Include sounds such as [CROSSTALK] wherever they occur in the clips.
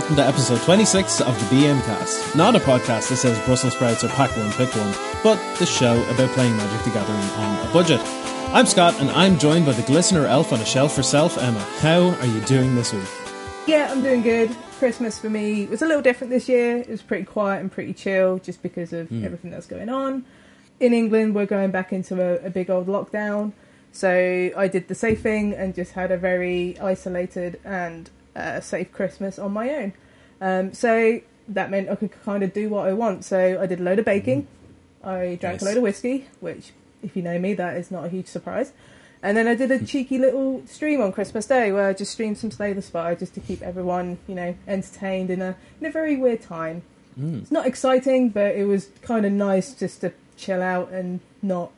welcome to episode 26 of the BM Cast. Not a podcast that says Brussels sprouts or pack one, pick one, but the show about playing Magic the Gathering on a budget. I'm Scott, and I'm joined by the Glistener Elf on a shelf herself, Emma. How are you doing this week? Yeah, I'm doing good. Christmas for me was a little different this year. It was pretty quiet and pretty chill just because of hmm. everything that's going on. In England, we're going back into a, a big old lockdown. So I did the safe thing and just had a very isolated and uh, safe Christmas on my own. Um, so that meant I could kind of do what I want. So I did a load of baking. I drank Nice. a load of whiskey, which, if you know me, that is not a huge surprise. And then I did a cheeky little stream on Christmas Day where I just streamed some Slay the Spire just to keep everyone, you know, entertained in a in a very weird time. It's not exciting, but it was kind of nice just to chill out and not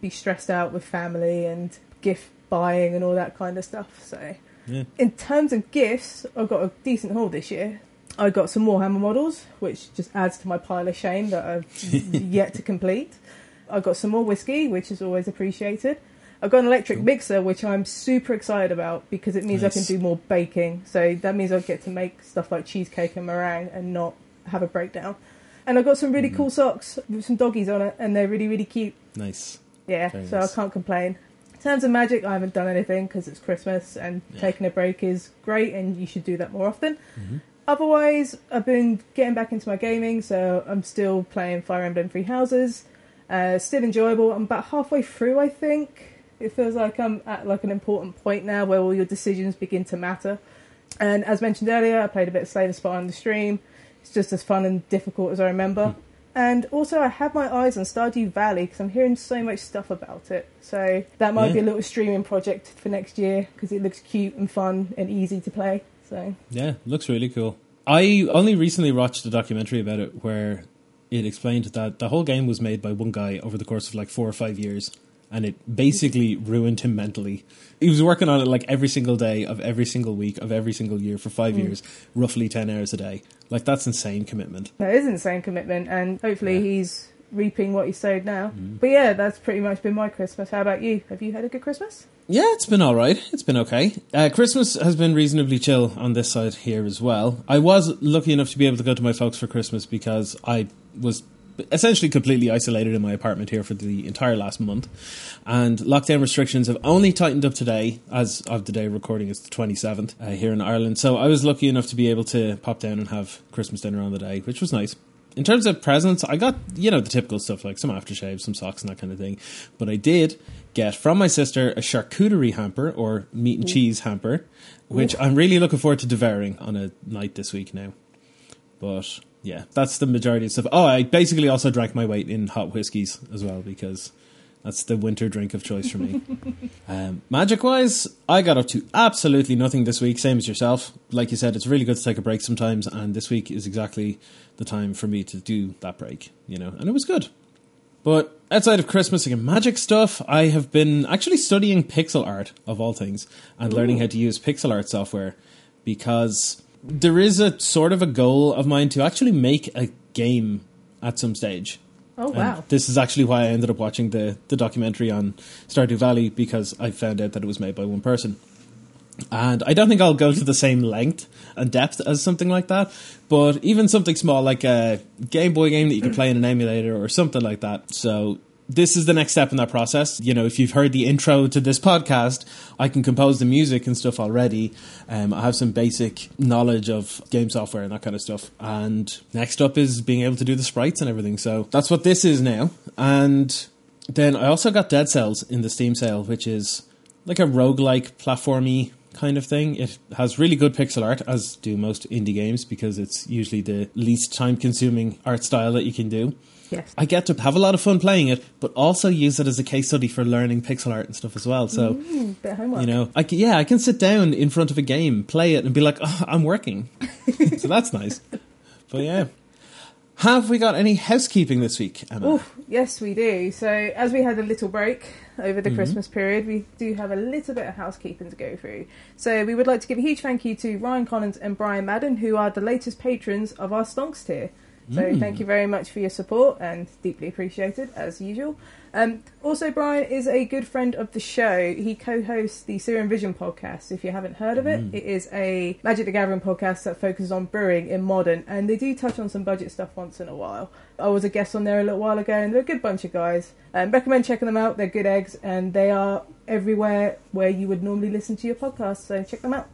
be stressed out with family and gift buying and all that kind of stuff. So, Yeah. in terms of gifts, I've got a decent haul this year. I got some Warhammer models, which just adds to my pile of shame that I've [LAUGHS] yet to complete. I got some more whiskey, which is always appreciated. I've got an electric mixer, which I'm super excited about because it means I can do more baking. So that means I get to make stuff like cheesecake and meringue and not have a breakdown. And I've got some really mm-hmm. cool socks with some doggies on it, and they're really, really cute. Nice. Yeah, Very so nice. I can't complain. In terms of magic, I haven't done anything because it's Christmas and Yeah. taking a break is great, and you should do that more often. Mhm. Otherwise, I've been getting back into my gaming, so I'm still playing Fire Emblem Three Houses. Uh, still enjoyable. I'm about halfway through, I think. It feels like I'm at like an important point now where all your decisions begin to matter. And as mentioned earlier, I played a bit of Slay the Spire on the stream. It's just as fun and difficult as I remember. And also, I have my eyes on Stardew Valley because I'm hearing so much stuff about it. So that might be a little streaming project for next year because it looks cute and fun and easy to play. So Yeah, looks really cool. I only recently watched a documentary about it where it explained that the whole game was made by one guy over the course of like four or five years, and it basically ruined him mentally. He was working on it like every single day of every single week of every single year for five years, roughly 10 hours a day. Like, that's insane commitment. that is insane commitment, and hopefully Yeah. he's reaping what he sowed now. Mhm. But yeah, that's pretty much been my Christmas. How about you? Have you had a good Christmas? Yeah, it's been all right. It's been okay. Uh, Christmas has been reasonably chill on this side here as well. I was lucky enough to be able to go to my folks for Christmas because I was essentially completely isolated in my apartment here for the entire last month. And lockdown restrictions have only tightened up today, as of the day of recording, it's the 27th uh, here in Ireland. So I was lucky enough to be able to pop down and have Christmas dinner on the day, which was nice. In terms of presents, I got, you know, the typical stuff like some aftershave, some socks, and that kind of thing. But I did get from my sister a charcuterie hamper or meat and cheese hamper, which I'm really looking forward to devouring on a night this week now. But yeah, that's the majority of stuff. Oh, I basically also drank my weight in hot whiskeys as well because that's the winter drink of choice for me. [LAUGHS] um, magic wise, I got up to absolutely nothing this week, same as yourself. Like you said, it's really good to take a break sometimes, and this week is exactly the time for me to do that break, you know, and it was good. But outside of Christmas and magic stuff, I have been actually studying pixel art of all things and learning how to use pixel art software because there is a sort of a goal of mine to actually make a game at some stage. Oh And wow! this is actually why I ended up watching the, the documentary on Stardew Valley because I found out that it was made by one person. And I don't think I'll go to the same length and depth as something like that, but even something small like a Game Boy game that you can play in an emulator or something like that. So this is the next step in that process. You know, if you've heard the intro to this podcast, I can compose the music and stuff already. Um, I have some basic knowledge of game software and that kind of stuff. And next up is being able to do the sprites and everything. So that's what this is now. And then I also got Dead Cells in the Steam sale, which is like a roguelike platformy kind of thing. It has really good pixel art, as do most indie games, because it's usually the least time consuming art style that you can do. Yes. I get to have a lot of fun playing it, but also use it as a case study for learning pixel art and stuff as well. So, Mm, bit of homework. you know, I can, yeah, I can sit down in front of a game, play it, and be like, oh, I'm working. [LAUGHS] so that's nice. But yeah. Have we got any housekeeping this week, Emma? Oof, yes, we do. So, as we had a little break over the Mhm. Christmas period, we do have a little bit of housekeeping to go through. So, we would like to give a huge thank you to Ryan Collins and Brian Madden, who are the latest patrons of our Stonks tier. So Mm. thank you very much for your support and deeply appreciated as usual. Um, also, Brian is a good friend of the show. He co-hosts the Serum Visions podcast. If you haven't heard of it, Mm. it is a Magic the Gathering podcast that focuses on brewing in modern, and they do touch on some budget stuff once in a while. I was a guest on there a little while ago, and they're a good bunch of guys. Um, recommend checking them out. They're good eggs, and they are everywhere where you would normally listen to your podcast. So check them out.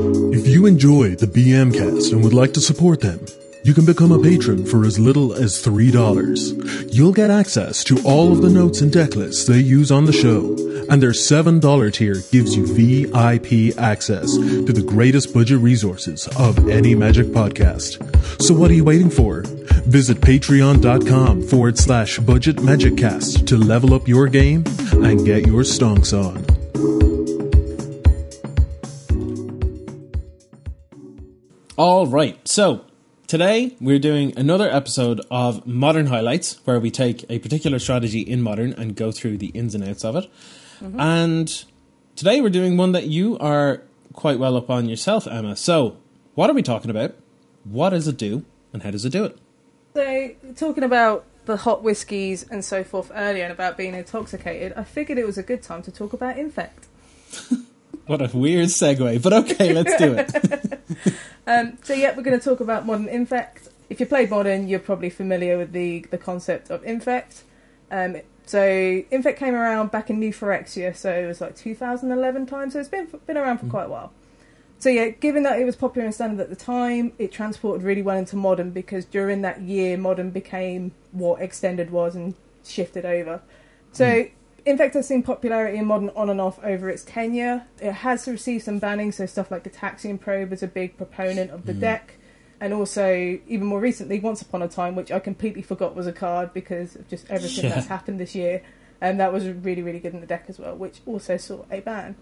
If you enjoy the BM cast and would like to support them, you can become a patron for as little as $3. You'll get access to all of the notes and deck lists they use on the show, and their $7 tier gives you VIP access to the greatest budget resources of any Magic podcast. So what are you waiting for? Visit patreon.com forward slash budget magic cast to level up your game and get your stonks on. All right. So today we're doing another episode of Modern Highlights, where we take a particular strategy in Modern and go through the ins and outs of it. Mm-hmm. And today we're doing one that you are quite well up on yourself, Emma. So what are we talking about? What does it do, and how does it do it? So, talking about the hot whiskies and so forth earlier and about being intoxicated, I figured it was a good time to talk about Infect. [LAUGHS] What a weird segue, but okay, let's do it. [LAUGHS] [LAUGHS] Um, so, yeah, we're going to talk about Modern Infect. If you played Modern, you're probably familiar with the, the concept of Infect. Um, so, Infect came around back in New Phyrexia, so it was like 2011 time, so it's been, been around for quite a while. So yeah, given that it was popular and standard at the time, it transported really well into modern because during that year, modern became what extended was and shifted over. So, Infect has seen popularity in modern on and off over its tenure. It has received some banning, so stuff like the Gitaxian Probe is a big proponent of the hmm. deck. And also, even more recently, Once Upon a Time, which I completely forgot was a card because of just everything Yeah. that's [LAUGHS] happened this year. And that was really, really good in the deck as well, which also saw a ban.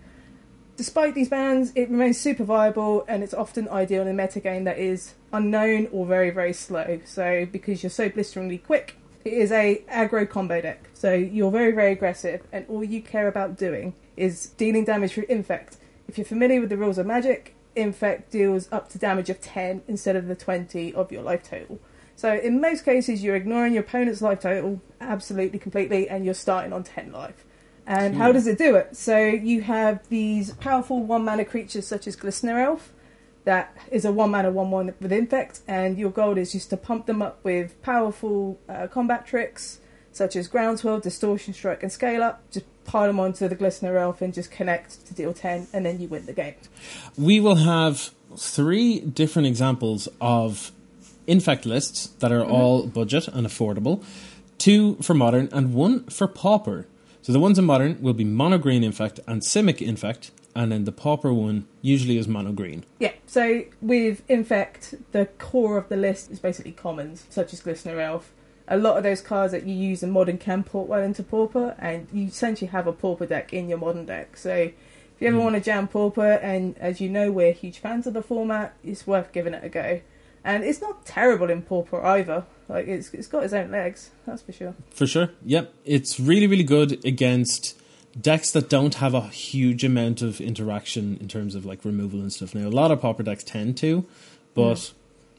Despite these bans, it remains super viable and it's often ideal in a metagame that is unknown or very, very slow. So, because you're so blisteringly quick, it is a aggro combo deck. So, you're very, very aggressive, and all you care about doing is dealing damage through Infect. If you're familiar with the rules of Magic, Infect deals up to damage of 10 instead of the 20 of your life total. So, in most cases, you're ignoring your opponent's life total absolutely completely, and you're starting on 10 life. And how hmm. does it do it? So you have these powerful one mana creatures such as Glistener Elf, that is a one mana one one with Infect, and your goal is just to pump them up with powerful uh, combat tricks such as Groundswell, Distortion Strike, and Scale Up. Just pile them onto the Glistener Elf and just connect to deal ten, and then you win the game. we will have three different examples of infect lists that are all budget and affordable two for modern and one for pauper so the ones in modern will be mono green infect and simic infect and then the pauper one usually is mono green Yeah, so with Infect, the core of the list is basically commons, such as Glistener Elf. A lot of those cards that you use in Modern can port well into Pauper, and you essentially have a Pauper deck in your Modern deck. So if you ever hmm. want to jam Pauper, and as you know, we're huge fans of the format, it's worth giving it a go. And it's not terrible in Pauper either. Like, it's, it's got its own legs, that's for sure. for sure yep it's really really good against decks that don't have a huge amount of interaction in terms of like removal and stuff. Now a lot of pauper decks tend to but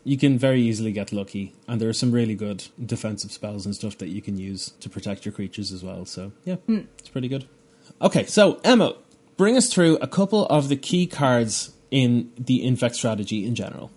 you can very easily get lucky and there are some really good defensive spells and stuff that you can use to protect your creatures as well so yeah hmm. it's pretty good. Okay so emma bring us through a couple of the key cards in the infect strategy in general.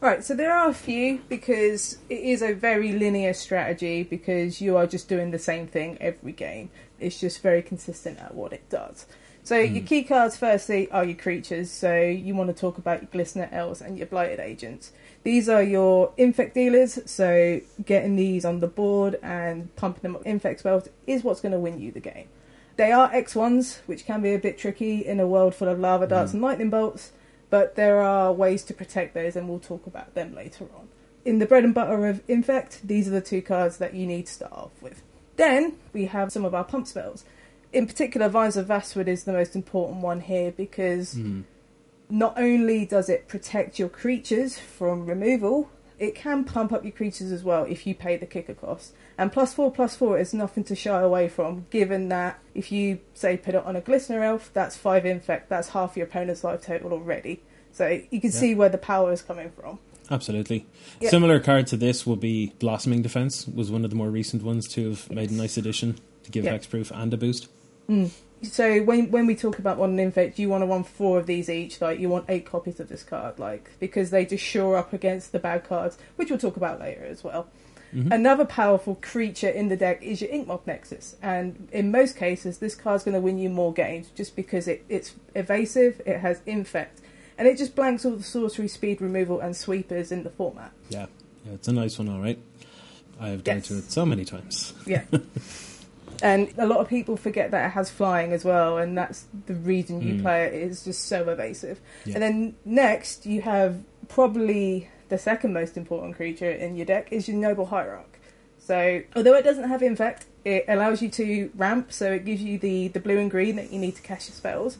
Right, so there are a few because it is a very linear strategy because you are just doing the same thing every game. It's just very consistent at what it does. So your hmm. key cards, firstly, are your creatures. So you want to talk about your Glistener Elves and your Blighted Agents. These are your Infect dealers. So getting these on the board and pumping them up with Infect spells is what's going to win you the game. They are X1s, which can be a bit tricky in a world full of lava darts hmm. and lightning bolts, but there are ways to protect those, and we'll talk about them later on. In the bread and butter of Infect, these are the two cards that you need to start off with. Then we have some of our pump spells. In particular, Vines of Vastwood is the most important one here because hmm. not only does it protect your creatures from removal, it can pump up your creatures as well if you pay the kicker cost. And plus four plus four is nothing to shy away from, given that if you say put it on a Glistener Elf, that's five infect, that's half your opponent's life total already. So you can Yeah. see where the power is coming from. Absolutely. Yeah. Similar card to this would be Blossoming Defense, was one of the more recent ones to have made a nice addition to give Yeah. hexproof and a boost. So when when we talk about modern infect, you want to run four of these each. Like you want eight copies of this card, like because they just shore up against the bad cards, which we'll talk about later as well. Mhm. Another powerful creature in the deck is your Ink Moth Nexus, and in most cases, this card's going to win you more games just because it, it's evasive, it has infect, and it just blanks all the sorcery, speed removal, and sweepers in the format. Yeah. yeah, it's a nice one, all right. I have done Yes. to it so many times. Yeah. [LAUGHS] and a lot of people forget that it has flying as well, and that's the reason you Mm. play it. It's just so evasive. Yeah. And then next, you have probably the second most important creature in your deck is your Noble Hierarch. So, although it doesn't have Infect, it allows you to ramp, so it gives you the, the blue and green that you need to cast your spells.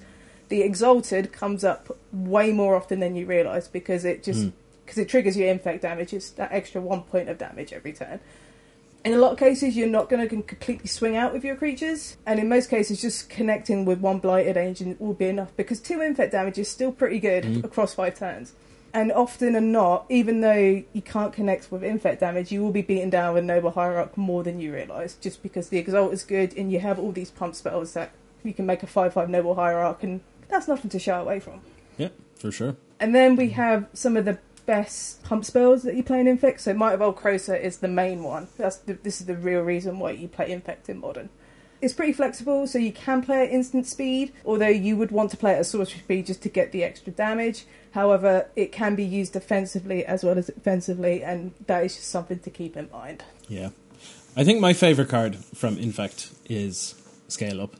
The Exalted comes up way more often than you realise because it just Mm. because it triggers your infect damage. It's that extra one point of damage every turn. In a lot of cases, you're not going to completely swing out with your creatures, and in most cases, just connecting with one blighted agent will be enough because two infect damage is still pretty good Mm. across five turns. And often and not, even though you can't connect with infect damage, you will be beaten down with Noble Hierarch more than you realise, just because the Exalt is good and you have all these pump spells that you can make a 5 5 Noble Hierarch, and that's nothing to shy away from. Yeah, for sure. And then we have some of the best pump spells that you play in Infect. So Might of Old Krosa is the main one. That's the, this is the real reason why you play Infect in Modern. It's pretty flexible, so you can play at instant speed, although you would want to play it at sorcery speed just to get the extra damage. However, it can be used defensively as well as offensively, and that is just something to keep in mind. Yeah. I think my favourite card from Infect is Scale Up.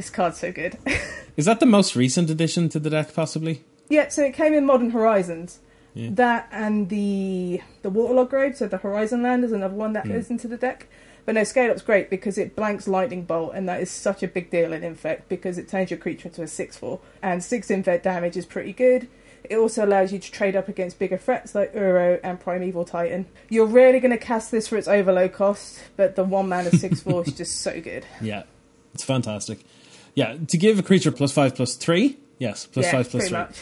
This card's so good. [LAUGHS] Is that the most recent addition to the deck, possibly? Yeah, so it came in Modern Horizons. Yeah. That and the the Waterlogged Grove, so the Horizon Land is another one that Mm. goes into the deck. But no, Scale Up's great because it blanks Lightning Bolt, and that is such a big deal in Infect because it turns your creature into a 6 4. And 6 Infect damage is pretty good. It also allows you to trade up against bigger threats like Uro and Primeval Titan. You're rarely going to cast this for its overload cost, but the 1 mana 6 4 is [LAUGHS] just so good. Yeah. It's fantastic. Yeah, to give a creature plus five plus three. Yes, plus yeah, five three. much.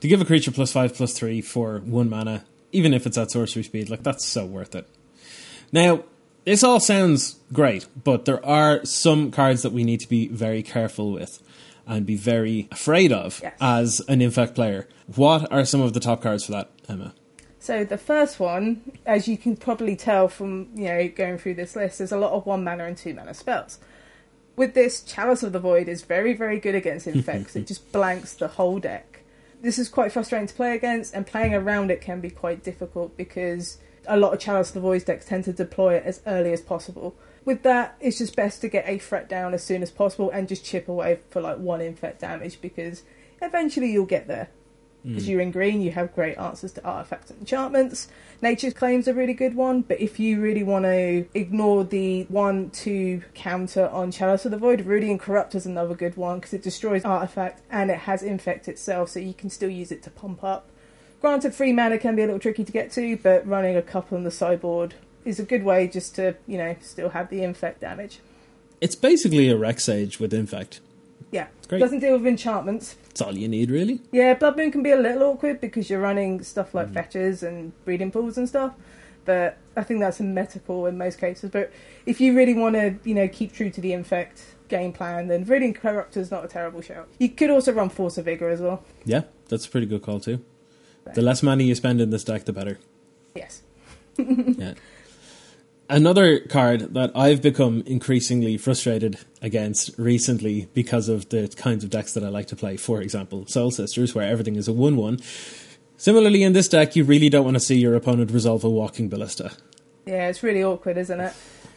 To give a creature plus five plus three for one mana, even if it's at sorcery speed, like that's so worth it. Now, this all sounds great, but there are some cards that we need to be very careful with and be very afraid of Yes. as an infect player. What are some of the top cards for that, Emma? So the first one, as you can probably tell from you know going through this list, there's a lot of one mana and two mana spells. With this, Chalice of the Void is very very good against [LAUGHS] infects. it just blanks the whole deck. This is quite frustrating to play against, and playing around it can be quite difficult because a lot of Chalice of the Void decks tend to deploy it as early as possible. With that, it's just best to get a threat down as soon as possible and just chip away for like one infect damage because eventually you'll get there. As mm. you're in green, you have great answers to artifacts and enchantments. Nature's Claim's a really good one, but if you really want to ignore the 1 2 counter on Chalice of the Void, Viridian Corrupter is another good one because it destroys artifact and it has Infect itself, so you can still use it to pump up. Granted, free mana can be a little tricky to get to, but running a couple on the sideboard is a good way just to, you know, still have the Infect damage. It's basically a Rec Sage with infect. Yeah. great. Doesn't deal with enchantments, That's all you need, really. Yeah, Blood Moon can be a little awkward because you're running stuff like hmm. fetches and breeding pools and stuff. But I think that's a metaphor in most cases. But if you really want to, you know, keep true to the infect game plan, then Viridian Corrupter is not a terrible shout. You could also run Force of Vigor as well. Yeah, that's a pretty good call, too. The less money you spend in this deck, the better. Yes. [LAUGHS] Yeah. Another card that I've become increasingly frustrated against recently because of the kinds of decks that I like to play, for example, Soul Sisters, where everything is a 1 1. Similarly, in this deck, you really don't want to see your opponent resolve a Walking Ballista. Yeah, it's really awkward, isn't it?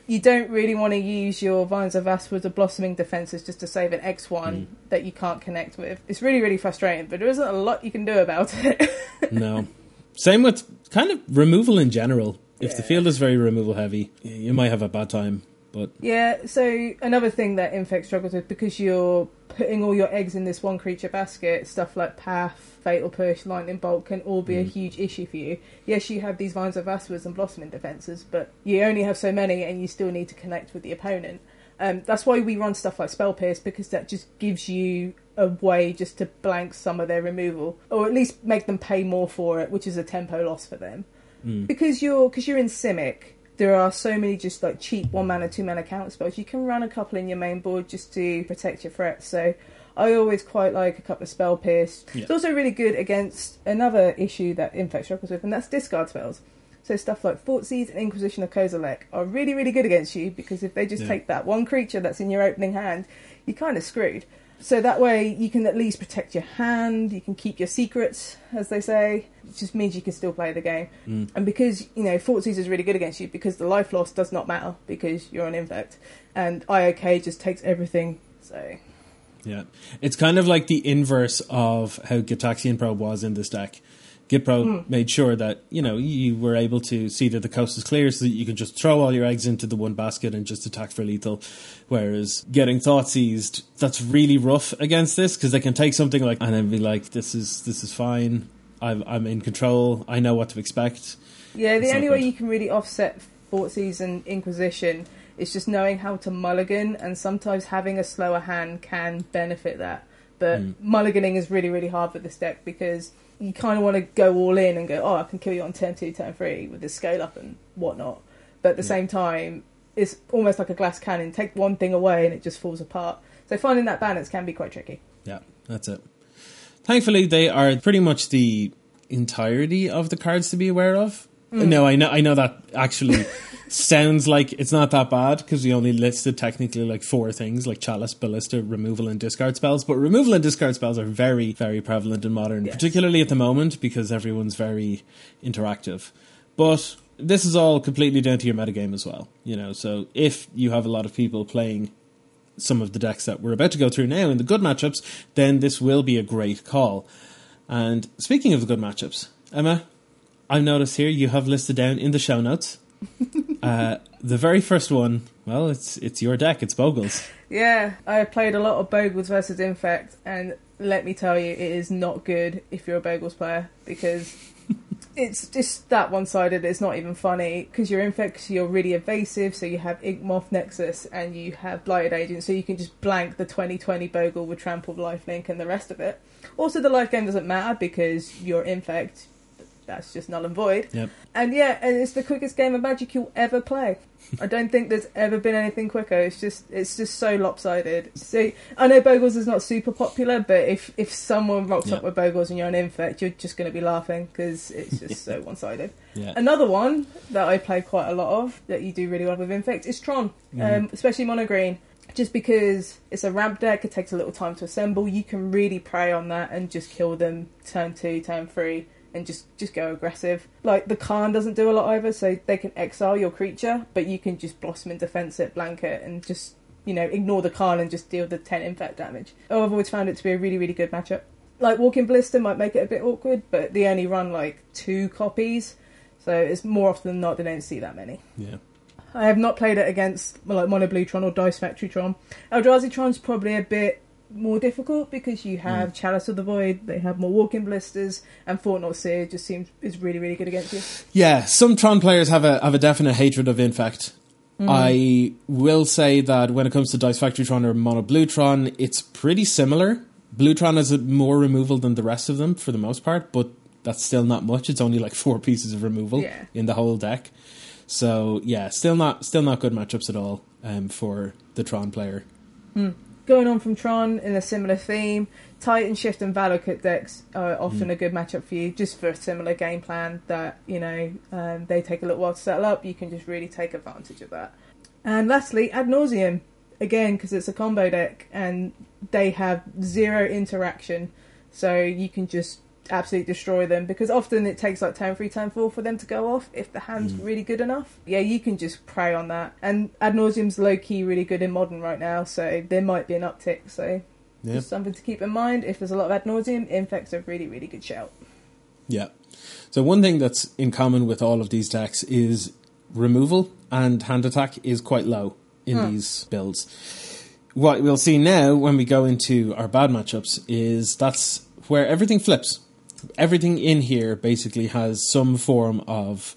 You don't really want to use your Vines of Vastwood or Blossoming Defences just to save an X1 hmm. that you can't connect with. It's really, really frustrating, but there isn't a lot you can do about it. [LAUGHS] no. Same with kind of removal in general. If the field is very removal heavy, you might have a bad time. But Yeah, so another thing that Infect struggles with because you're putting all your eggs in this one creature basket, stuff like Path, Fatal Push, Lightning Bolt can all be a huge issue for you. Yes, you have these Vines of Vastwoods and Blossoming defenses, but you only have so many and you still need to connect with the opponent. Um, that's why we run stuff like Spell Pierce because that just gives you a way just to blank some of their removal, or at least make them pay more for it, which is a tempo loss for them. Mm. Because you're because you're in Simic, there are so many just like cheap one mana, two mana counter spells. You can run a couple in your main board just to protect your threats. So I always quite like a couple of spell pierce. Yeah. It's also really good against another issue that Infect struggles with, and that's discard spells. So stuff like Thoughtseize and Inquisition of Kozilek are really, really good against you because if they just Yeah. take that one creature that's in your opening hand, you're kind of screwed. So that way you can at least protect your hand, you can keep your secrets, as they say. It just means you can still play the game. Mm. And because, you know, Thoughtseize is really good against you because the life loss does not matter because you're an infect. And IOK just takes everything. So Yeah. It's kind of like the inverse of how Gitaxian Probe was in this deck. Git Probe hmm. made sure that, you know, you were able to see that the coast is clear so that you can just throw all your eggs into the one basket and just attack for lethal. Whereas getting thought seized, that's really rough against this because they can take something like and then be like, this is this is fine. I'm I'm in control. I know what to expect. Yeah, the It's only way you can really offset Thoughtseize and Inquisition is just knowing how to mulligan, and sometimes having a slower hand can benefit that. But Mm. mulliganing is really, really hard for this deck because you kind of want to go all in and go, oh, I can kill you on turn two, turn three with the scale up and whatnot. But at the Yeah. same time, it's almost like a glass cannon. Take one thing away and it just falls apart. So finding that balance can be quite tricky. Yeah, that's it. Thankfully, they are pretty much the entirety of the cards to be aware of. Mm. No, I know, I know that actually [LAUGHS] sounds like it's not that bad because we only listed technically like four things like chalice, ballista, removal, and discard spells. But removal and discard spells are very, very prevalent in modern, Yes. particularly at the moment because everyone's very interactive. But this is all completely down to your metagame as well. You know, so if you have a lot of people playing some of the decks that we're about to go through now in the good matchups, then this will be a great call. And speaking of the good matchups, Emma, I've noticed here you have listed down in the show notes. [LAUGHS] uh, the very first one, well, it's it's your deck, it's Bogles. Yeah, I played a lot of Bogles versus Infect, and let me tell you, it is not good if you're a Bogles player because [LAUGHS] it's just that one sided. It's not even funny because you're Infect, you're really evasive, so you have Inkmoth Nexus and you have Blighted Agent, so you can just blank the 2020 Bogle with Trampled Lifelink and the rest of it. Also, the life game doesn't matter because you're Infect. That's just null and void. Yep. And yeah, and it's the quickest game of Magic you'll ever play. [LAUGHS] I don't think there's ever been anything quicker. It's just it's just so lopsided. So I know Bogles is not super popular, but if if someone rocks up with Bogles and you're an infect, you're just going to be laughing because it's just so [LAUGHS] one sided. Yeah. Another one that I play quite a lot of that you do really well with infect is Tron, um, especially mono green. Just because it's a ramp deck, it takes a little time to assemble. You can really prey on that and just kill them turn two, turn three, and just just go aggressive. Like the Karn doesn't do a lot either, so they can exile your creature, but you can just blossom and defense it, blanket, and just you know ignore the Karn and just deal the ten infect damage. Oh, I've always found it to be a really really good matchup. Like Walking Ballista might make it a bit awkward, but they only run like two copies, so it's more often than not they don't see that many. Yeah. I have not played it against like Mono Blue Tron or Dice Factory Tron. Eldrazi Tron's probably a bit more difficult because you mm. have Chalice of the Void, they have more Walking Ballistas, and Thought-Knot Seer just seems is really really good against you. Yeah, some Tron players have a have a definite hatred of Infect. Mm. I will say that when it comes to Dice Factory Tron or Mono Blue Tron, it's pretty similar. Blue Tron has more removal than the rest of them for the most part, but that's still not much. It's only like [LAUGHS] four pieces of removal Yeah. in the whole deck. So yeah, still not still not good matchups at all um, for the Tron player. Mm. Going on from Tron in a similar theme, Titan Shift and Valakut decks are often a good matchup for you, just for a similar game plan that you know um, they take a little while to settle up. You can just really take advantage of that. And lastly, Ad Nauseam again because it's a combo deck and they have zero interaction, so you can just absolutely destroy them because often it takes like turn three, turn four for them to go off if the hand's mm. really good enough. Yeah, you can just prey on that. And Ad Nauseam's low key really good in modern right now, so there might be an uptick. So Yeah. just something to keep in mind. If there's a lot of Ad Nauseam, Infect's a really, really good shout. Yeah. So one thing that's in common with all of these decks is removal and hand attack is quite low in hmm. these builds. What we'll see now when we go into our bad matchups is that's where everything flips. Everything in here basically has some form of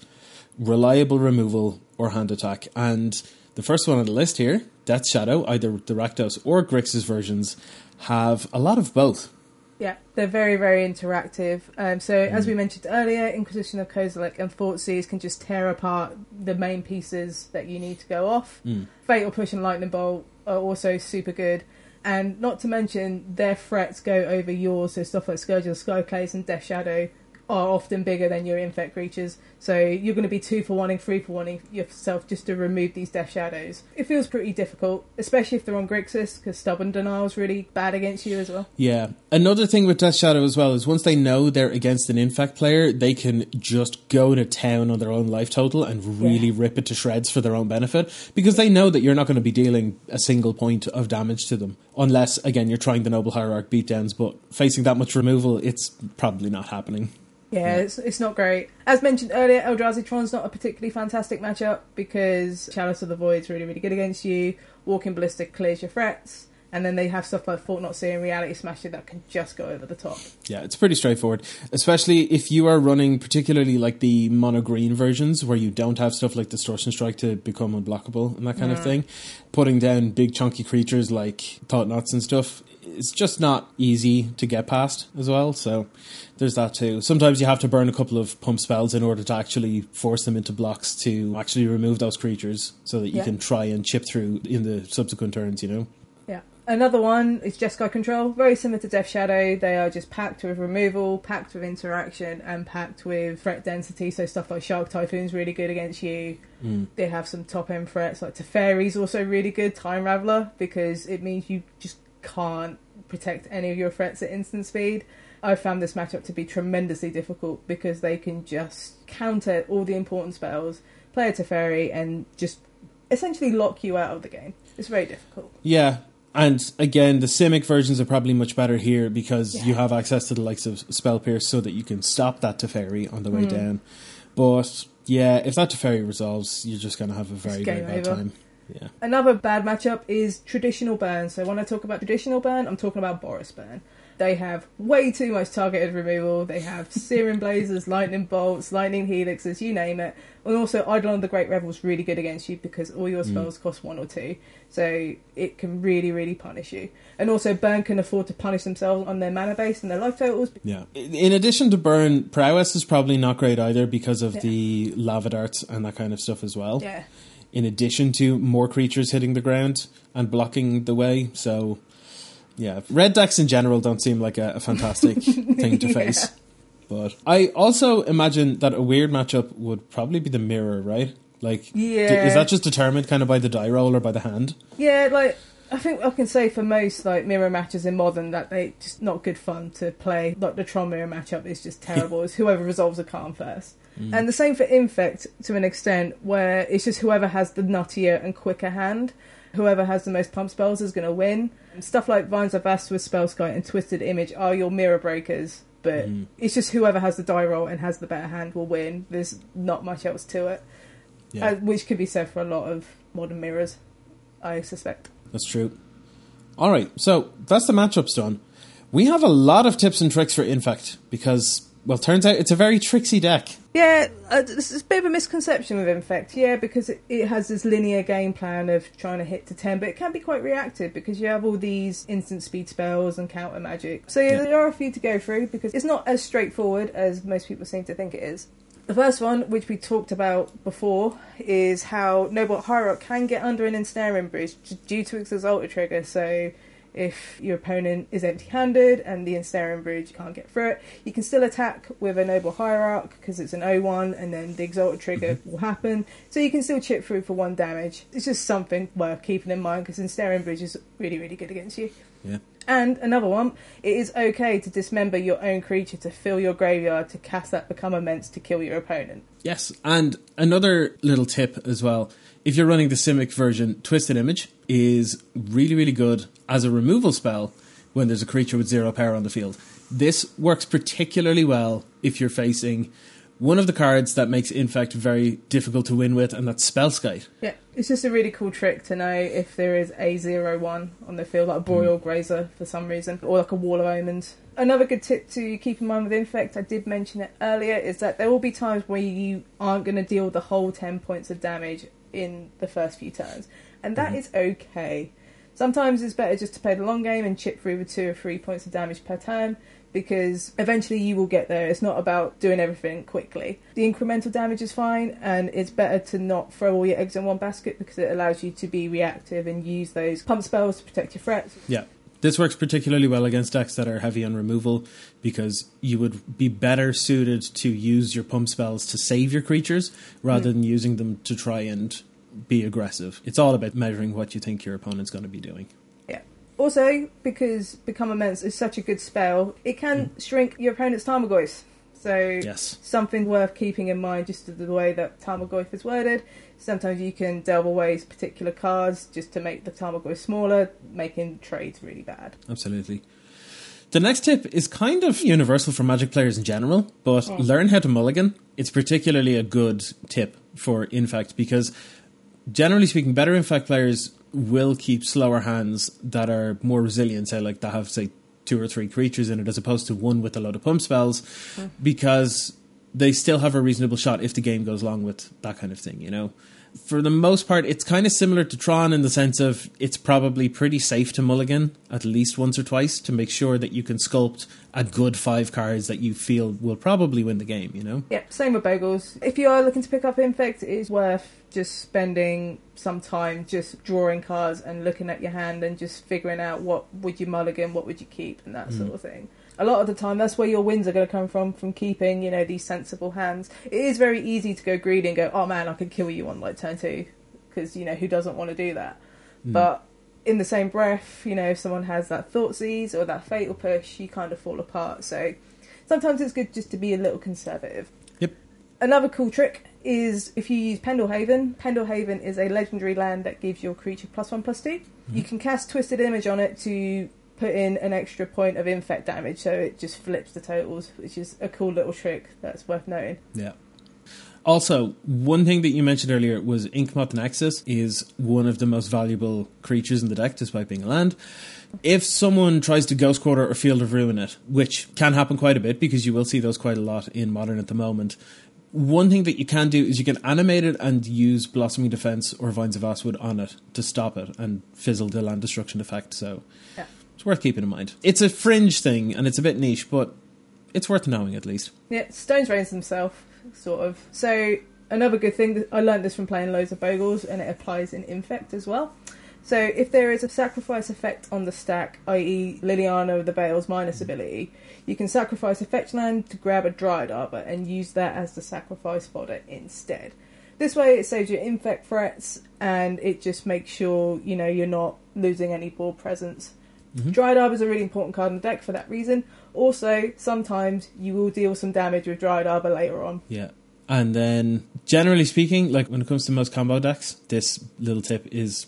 reliable removal or hand attack. And the first one on the list here, Death Shadow, either the Rakdos or Grixis versions, have a lot of both. Yeah, they're very, very interactive. Um, so, as we mentioned earlier, Inquisition of Kozilek and Thoughtseize can just tear apart the main pieces that you need to go off. Mm. Fatal Push and Lightning Bolt are also super good. And not to mention, their threats go over yours, so stuff like Scourge of Skyclaves and Death Shadow are often bigger than your infect creatures. So you're going to be two for wanting, three for wanting yourself just to remove these death shadows. It feels pretty difficult, especially if they're on Grixis, because stubborn denial is really bad against you as well. Yeah. Another thing with Death Shadow as well is once they know they're against an infect player, they can just go to town on their own life total and really Yeah. rip it to shreds for their own benefit because they know that you're not going to be dealing a single point of damage to them unless again you're trying the noble hierarch beatdowns but facing that much removal it's probably not happening. Yeah, it's, it's not great. As mentioned earlier, Eldrazi Tron's not a particularly fantastic matchup because Chalice of the Void's really, really good against you. Walking Ballista clears your threats. And then they have stuff like Fort Not Seeing Reality Smasher that can just go over the top. Yeah, it's pretty straightforward, especially if you are running particularly like the mono green versions where you don't have stuff like Distortion Strike to become unblockable and that kind of mm. thing. Putting down big chunky creatures like Thought Knots and stuff it's just not easy to get past as well. So there's that too. Sometimes you have to burn a couple of pump spells in order to actually force them into blocks to actually remove those creatures so that you Yeah. can try and chip through in the subsequent turns, you know? Yeah. Another one is Jeskai Control. Very similar to Death Shadow. They are just packed with removal, packed with interaction, and packed with threat density. So stuff like Shark Typhoon's really good against you. Mm. They have some top end threats like Teferi's also really good. Time Raveler because it means you just can't protect any of your threats at instant speed. I found this matchup to be tremendously difficult because they can just counter all the important spells, play a Teferi, and just essentially lock you out of the game. It's very difficult. Yeah. And again, the Simic versions are probably much better here because Yeah. you have access to the likes of Spell Pierce so that you can stop that Teferi on the way mm-hmm. down. But yeah, if that Teferi resolves, you're just going to have a very, very bad over. time. Yeah. Another bad matchup is traditional burn. So when I talk about traditional burn, I'm talking about Boros burn. They have way too much targeted removal. They have [LAUGHS] Searing Blazers, Lightning Bolts, Lightning Helixes, you name it. And also Eidolon the Great Revel's really good against you because all your mm. spells cost one or two. So it can really, really punish you. And also Burn can afford to punish themselves on their mana base and their life totals. Yeah. In addition to Burn, Prowess is probably not great either because of Yeah. the lava darts and that kind of stuff as well. Yeah. In addition to more creatures hitting the ground and blocking the way. So, yeah. Red decks in general don't seem like a, a fantastic [LAUGHS] thing to Yeah. face. But I also imagine that a weird matchup would probably be the mirror, right? Like, d- is that just determined kind of by the die roll or by the hand? Yeah, like I think I can say for most like mirror matches in modern that they just not good fun to play. Like the Tron mirror matchup is just terrible. [LAUGHS] it's whoever resolves a Karn first. And the same for Infect to an extent, where it's just whoever has the nuttier and quicker hand, whoever has the most pump spells is going to win. Stuff like Vines of Vast with Spellskite and Twisted Image are your mirror breakers, but it's just whoever has the die roll and has the better hand will win. There's not much else to it, Yeah, uh, which could be said for a lot of modern mirrors, I suspect. that's true. All right, so that's the matchups done. We have a lot of tips and tricks for Infect because, well, turns out it's a very tricksy deck. Yeah, uh, this is a bit of a misconception with Infect. Yeah, because it, it has this linear game plan of trying to hit to 10, but it can be quite reactive because you have all these instant speed spells and counter magic. So, yeah, Yeah. there are a few to go through because it's not as straightforward as most people seem to think it is. The first one, which we talked about before, is how Noble Hierarch can get under an ensnaring bridge due to its Exalted trigger. So, if your opponent is empty handed and the ensnaring bridge can't get through it, you can still attack with a Noble Hierarch because it's an 0 1 and then the Exalted trigger mm-hmm. will happen. So, you can still chip through for one damage. It's just something worth keeping in mind because ensnaring bridge is really, really good against you. Yeah. And another one, it is okay to dismember your own creature to fill your graveyard to cast that Become Immense to kill your opponent. Yes, and another little tip as well. If you're running the Simic version, Twisted Image is really, really good as a removal spell when there's a creature with zero power on the field. This works particularly well if you're facing one of the cards that makes Infect very difficult to win with, and that's Spellskite. Yeah, it's just a really cool trick to know if there is a zero one on the field, like a Boreal hmm. Grazer for some reason, or like a Wall of Omens. Another good tip to keep in mind with Infect, I did mention it earlier, is that there will be times where you aren't going to deal the whole 10 points of damage in the first few turns, and that hmm. is okay. Sometimes it's better just to play the long game and chip through with two or three points of damage per turn because eventually you will get there. It's not about doing everything quickly. The incremental damage is fine, and it's better to not throw all your eggs in one basket because it allows you to be reactive and use those pump spells to protect your threats. Yeah. This works particularly well against decks that are heavy on removal because you would be better suited to use your pump spells to save your creatures rather than using them to try and be aggressive. It's all about measuring what you think your opponent's going to be doing. Yeah. Also, because Become Immense is such a good spell, it can mm. shrink your opponent's Tarmogoyf. So Yes. something worth keeping in mind just the way that Tarmogoyf is worded. Sometimes you can delve away particular cards just to make the Tarmogoyf smaller, making trades really bad. Absolutely. The next tip is kind of universal for Magic players in general, but mm. learn how to mulligan. It's particularly a good tip for Infect because, generally speaking, better Infect players will keep slower hands that are more resilient, say, like that have, say, two or three creatures in it, as opposed to one with a load of pump spells, mm. because they still have a reasonable shot if the game goes long with that kind of thing, you know? For the most part, it's kind of similar to Tron in the sense of it's probably pretty safe to mulligan at least once or twice to make sure that you can sculpt a good five cards that you feel will probably win the game, you know? Yep, same with Bogles. If you are looking to pick up Infect, it is worth just spending some time just drawing cards and looking at your hand and just figuring out what would you mulligan, what would you keep, and that mm. sort of thing. A lot of the time, that's where your wins are going to come from, from keeping, you know, these sensible hands. It is very easy to go greedy and go, oh man, I could kill you on like turn two, because, you know, who doesn't want to do that? Hmm. But in the same breath, you know, if someone has that thought seize or that fatal push, you kind of fall apart. So sometimes it's good just to be a little conservative. Yep. Another cool trick is if you use Pendelhaven. Pendelhaven is a legendary land that gives your creature plus one plus 2 You mm-hmm. can cast Twisted Image on it to put in an extra point of infect damage, so it just flips the totals, which is a cool little trick that's worth noting. Yeah. Also, one thing that you mentioned earlier was Inkmoth Nexus is one of the most valuable creatures in the deck, despite being a land. If someone tries to Ghost Quarter or Field of Ruin it, which can happen quite a bit because you will see those quite a lot in Modern at the moment, one thing that you can do is you can animate it and use Blossoming Defense or Vines of Vastwood on it to stop it and fizzle the land destruction effect. So Yeah. It's worth keeping in mind. It's a fringe thing and it's a bit niche, but it's worth knowing at least. Yeah, stones rains themselves, sort of. So another good thing I learned this from playing loads of Bogles, and it applies in Infect as well. So if there is a sacrifice effect on the stack, i.e. Liliana of the Veil's minus ability, you can sacrifice fetch land to grab a Dryad Arbor and use that as the sacrifice fodder instead. This way it saves your infect threats and it just makes sure, you know, you're not losing any board presence. Dryad Arbor is a really important card in the deck for that reason. Also, sometimes you will deal some damage with Dryad Arbor later on. Yeah. And then, generally speaking, like when it comes to most combo decks, this little tip is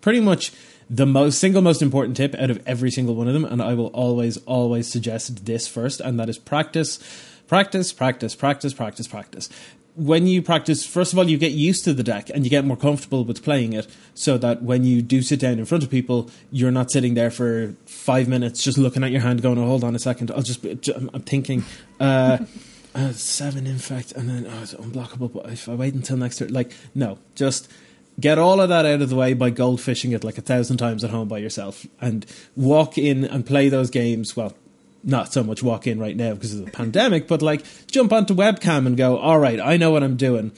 pretty much the most single most important tip out of every single one of them. And I will always, always suggest this first, and that is practice, practice, practice, practice, practice, practice. When you practice, first of all, you get used to the deck and you get more comfortable with playing it so that when you do sit down in front of people, you're not sitting there for five minutes just looking at your hand going, oh, hold on a second. I'll just, I'm thinking, uh, [LAUGHS] uh, seven infect, and then oh, it's unblockable. But if I wait until next turn, like no, just get all of that out of the way by goldfishing it like a thousand times at home by yourself, and walk in and play those games. Well, not so much walk in right now because of the pandemic, but like jump onto webcam and go, all right, I know what I'm doing.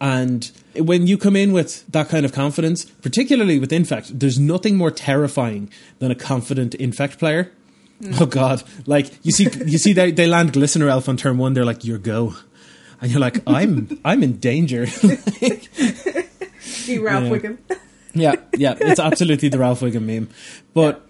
And when you come in with that kind of confidence, particularly with Infect, there's nothing more terrifying than a confident Infect player. Mm. Oh God! Like you see, you see they they land Glistener Elf on turn one. They're like, "Your go," and you're like, "I'm I'm in danger." [LAUGHS] [LAUGHS] You Ralph Yeah. Wiggum. yeah, yeah, it's absolutely the Ralph Wiggum meme. But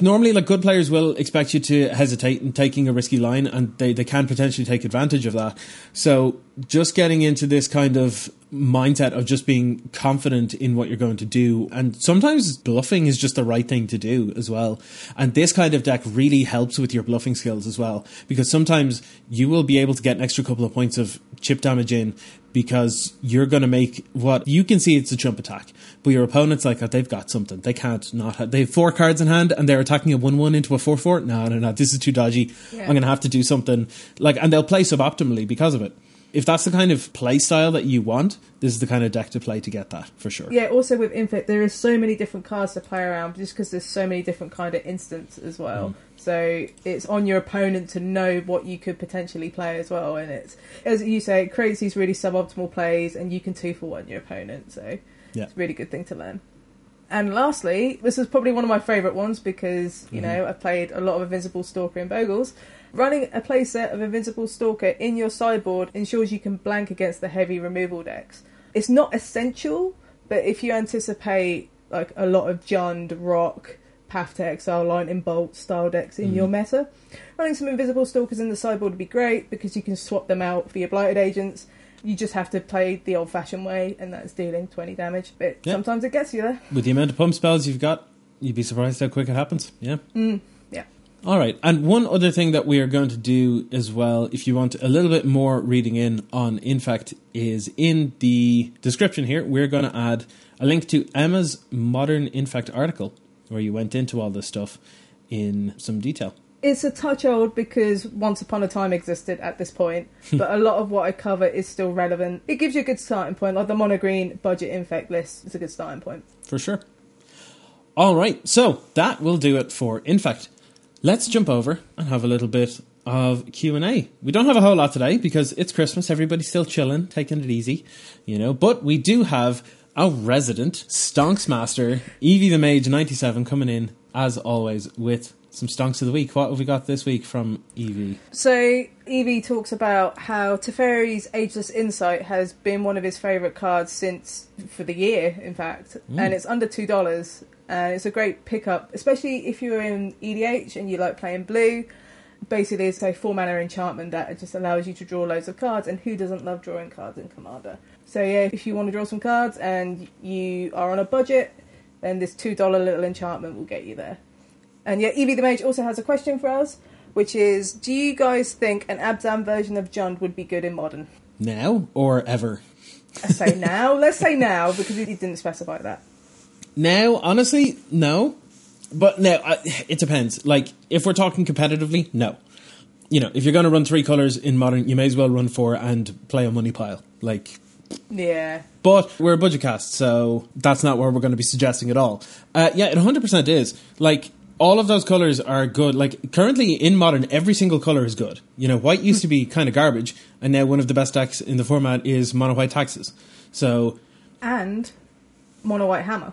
normally, like good players will expect you to hesitate in taking a risky line, and they they can potentially take advantage of that. So just getting into this kind of mindset of just being confident in what you're going to do, and sometimes bluffing is just the right thing to do as well. And this kind of deck really helps with your bluffing skills as well, because sometimes you will be able to get an extra couple of points of chip damage in because you're going to make what you can see it's a jump attack, but your opponent's like, oh, they've got something. They can't not have, they have four cards in hand and they're attacking a 1 1 into a 4 4. No, no, no, this is too dodgy. Yeah. I'm going to have to do something like, and they'll play suboptimally because of it. if that's the kind of play style that you want, this is the kind of deck to play to get that for sure. Yeah, also with Infect, there is so many different cards to play around just because there's so many different kind of instants as well. Mm. So it's on your opponent to know what you could potentially play as well. And it's, as you say, it creates these really suboptimal plays and you can two for one your opponent. So Yeah. it's a really good thing to learn. And lastly, this is probably one of my favourite ones because, you Mhm. know, I've played a lot of Invincible Stalker and Bogles. Running a playset of Invincible Stalker in your sideboard ensures you can blank against the heavy removal decks. It's not essential, but if you anticipate like a lot of Jund, Rock, Path to Exile, Lightning Bolt style decks in Mhm. your meta, running some Invisible Stalkers in the sideboard would be great because you can swap them out for your Blighted Agents. You just have to play the old fashioned way, and that's dealing 20 damage. But Yeah. sometimes it gets you there. With the amount of pump spells you've got, you'd be surprised how quick it happens. Yeah. Mm, yeah. All right. And one other thing that we are going to do as well, if you want a little bit more reading in on Infect, is in the description here, we're going to add a link to Emma's Modern Infect article where you went into all this stuff in some detail. It's a touch old because Once Upon a Time existed at this point, [LAUGHS] but a lot of what I cover is still relevant. It gives you a good starting point, like the monogreen budget infect list is a good starting point. For sure. All right. So that will do it for Infect. Let's jump over and have a little bit of Q&A. We don't have a whole lot today because it's Christmas. Everybody's still chilling, taking it easy, you know. But we do have our resident Stonks Master, Evie the Mage 97 coming in as always with some stonks of the week. What have we got this week from Evie? So Evie talks about how Teferi's Ageless Insight has been one of his favourite cards since for the year, in fact, mm. and it's under two dollars, and it's a great pickup, especially if you're in EDH and you like playing blue. Basically, it's a four mana enchantment that just allows you to draw loads of cards, and who doesn't love drawing cards in Commander? So yeah, if you want to draw some cards and you are on a budget, then this two dollar little enchantment will get you there. And yeah, Evie the Mage also has a question for us, which is: Do you guys think an Abzan version of Jund would be good in modern? Now or ever? I say now. Let's say now because he didn't specify that. Now, honestly, no. But no, I, it depends. Like, if we're talking competitively, no. You know, if you're going to run three colors in modern, you may as well run four and play a money pile. Like, Yeah. but we're a budget cast, so that's not where we're going to be suggesting at all. Uh, yeah, it 100% is. Like, all of those colors are good. Like, currently in modern, every single color is good. You know, white used to be hmm. kind of garbage, and now one of the best decks in the format is mono white taxes. So, And Mono White Hammer,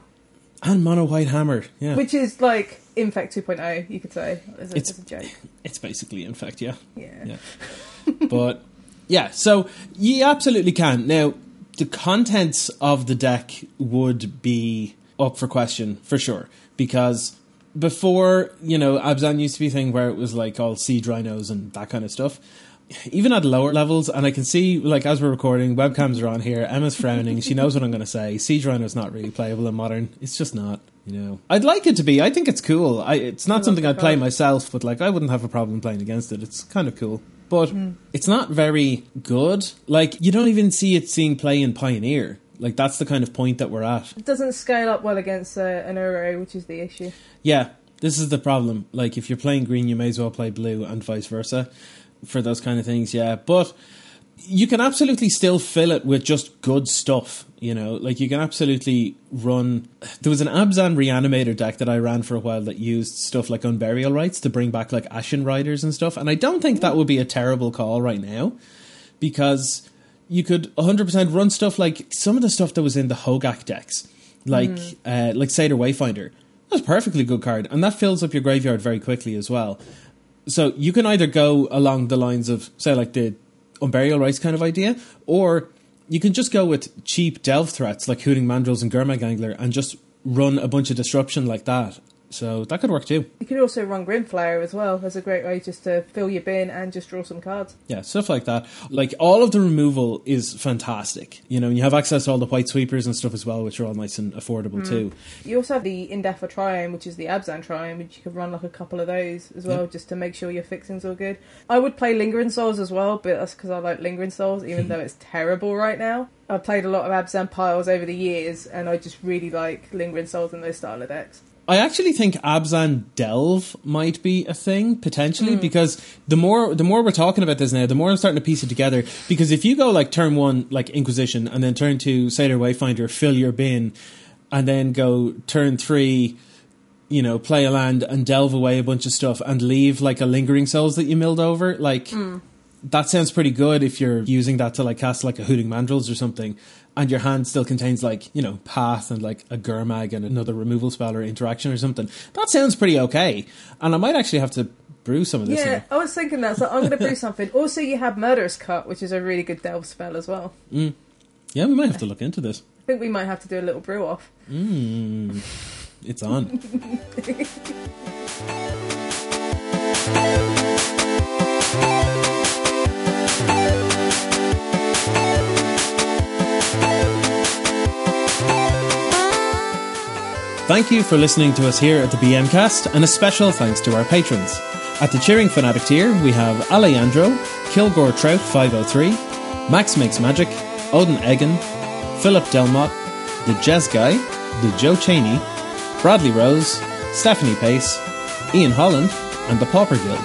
and mono white hammer. Yeah. which is like Infect 2.0, you could say, as a, It's- as a joke. it's basically, in fact, yeah. Yeah. Yeah. [LAUGHS] but yeah, so you absolutely can. Now, the contents of the deck would be up for question for sure because before, you know, Abzan used to be a thing where it was like all siege rhinos and that kind of stuff. Even at lower levels, and I can see, like, as we're recording, webcams are on here. Emma's frowning. She knows what I'm going to say. Siege Rhino's not really playable in modern. It's just not, you know. I'd like it to be. I think it's cool. I, it's not something I'd play myself, but, like, I wouldn't have a problem playing against it. It's kind of cool. But it's not very good. Like, you don't even see it seeing play in Pioneer. Like, that's the kind of point that we're at. It doesn't scale up well against uh, an Uro, which is the issue. Yeah, this is the problem. Like, if you're playing green, you may as well play blue, and vice versa for those kind of things. Yeah, but you can absolutely still fill it with just good stuff. You know, like you can absolutely run. There was an Abzan reanimator deck that I ran for a while that used stuff like Unburial Rites to bring back like Ashen Riders and stuff, and I don't think that would be a terrible call right now because you could 100% run stuff like some of the stuff that was in the Hogak decks, like uh, like Satyr Wayfinder. That's a perfectly good card, and that fills up your graveyard very quickly as well. So you can either go along the lines of say like the Unburial Rites kind of idea, or you can just go with cheap delve threats like Hooting Mandrills and Gurmag Angler and just run a bunch of disruption like that. So that could work too. You could also run Grim Flayer as well as a great way just to fill your bin and just draw some cards. Yeah, stuff like that. Like all of the removal is fantastic. You know, and you have access to all the white sweepers and stuff as well, which are all nice and affordable hmm. too. You also have the Indatha Triome, which is the Abzan Triome, which you could run like a couple of those as well, Yep. just to make sure your fixings are good. I would play Lingering Souls as well, but that's because I like Lingering Souls, even [LAUGHS] though it's terrible right now. I've played a lot of Abzan piles over the years, and I just really like Lingering Souls in those style of decks. I actually think Abzan Delve might be a thing potentially hmm. because the more the more we're talking about this now, the more I'm starting to piece it together. Because if you go like turn one, like Inquisition, and then turn two, Satyr Wayfinder, fill your bin, and then go turn three, you know, play a land and delve away a bunch of stuff and leave like a lingering souls that you milled over, like hmm. that sounds pretty good if you're using that to like cast like a hooting mandrills or something and your hand still contains like you know path and like a gurmag and another removal spell or interaction or something that sounds pretty okay and i might actually have to brew some of this Yeah, now. I was thinking that. So I'm going to brew [LAUGHS] something. Also, you have Murderous Cut, which is a really good delve spell as well. yeah we might have to look into this I think we might have to do a little brew off. mm, it's on [LAUGHS] [LAUGHS] Thank you for listening to us here at the BMcast, and a special thanks to our patrons. At the Cheering Fanatic tier, we have Alejandro, Kilgore Trout 503, Max Makes Magic, Odin Egan, Philip Delmott, the Jez Guy, the Joe Cheney, Bradley Rose, Stephanie Pace, Ian Holland, and the Pauper Guild.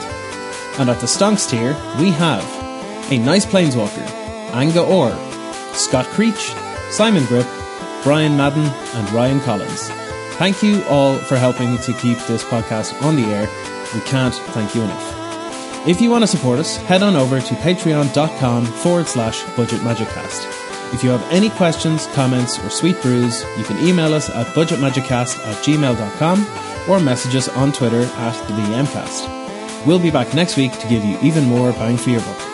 And at the Stonks tier, we have a Nice Planeswalker, Anga Orr, Scott Creech, Simon Grip, Brian Madden, and Ryan Collins. Thank you all for helping to keep this podcast on the air. We can't thank you enough. If you want to support us, head on over to patreon.com forward slash budgetmagiccast. If you have any questions, comments, or sweet brews, you can email us at budgetmagiccast at gmail.com or message us on Twitter at the BMcast. We'll be back next week to give you even more bang for your buck.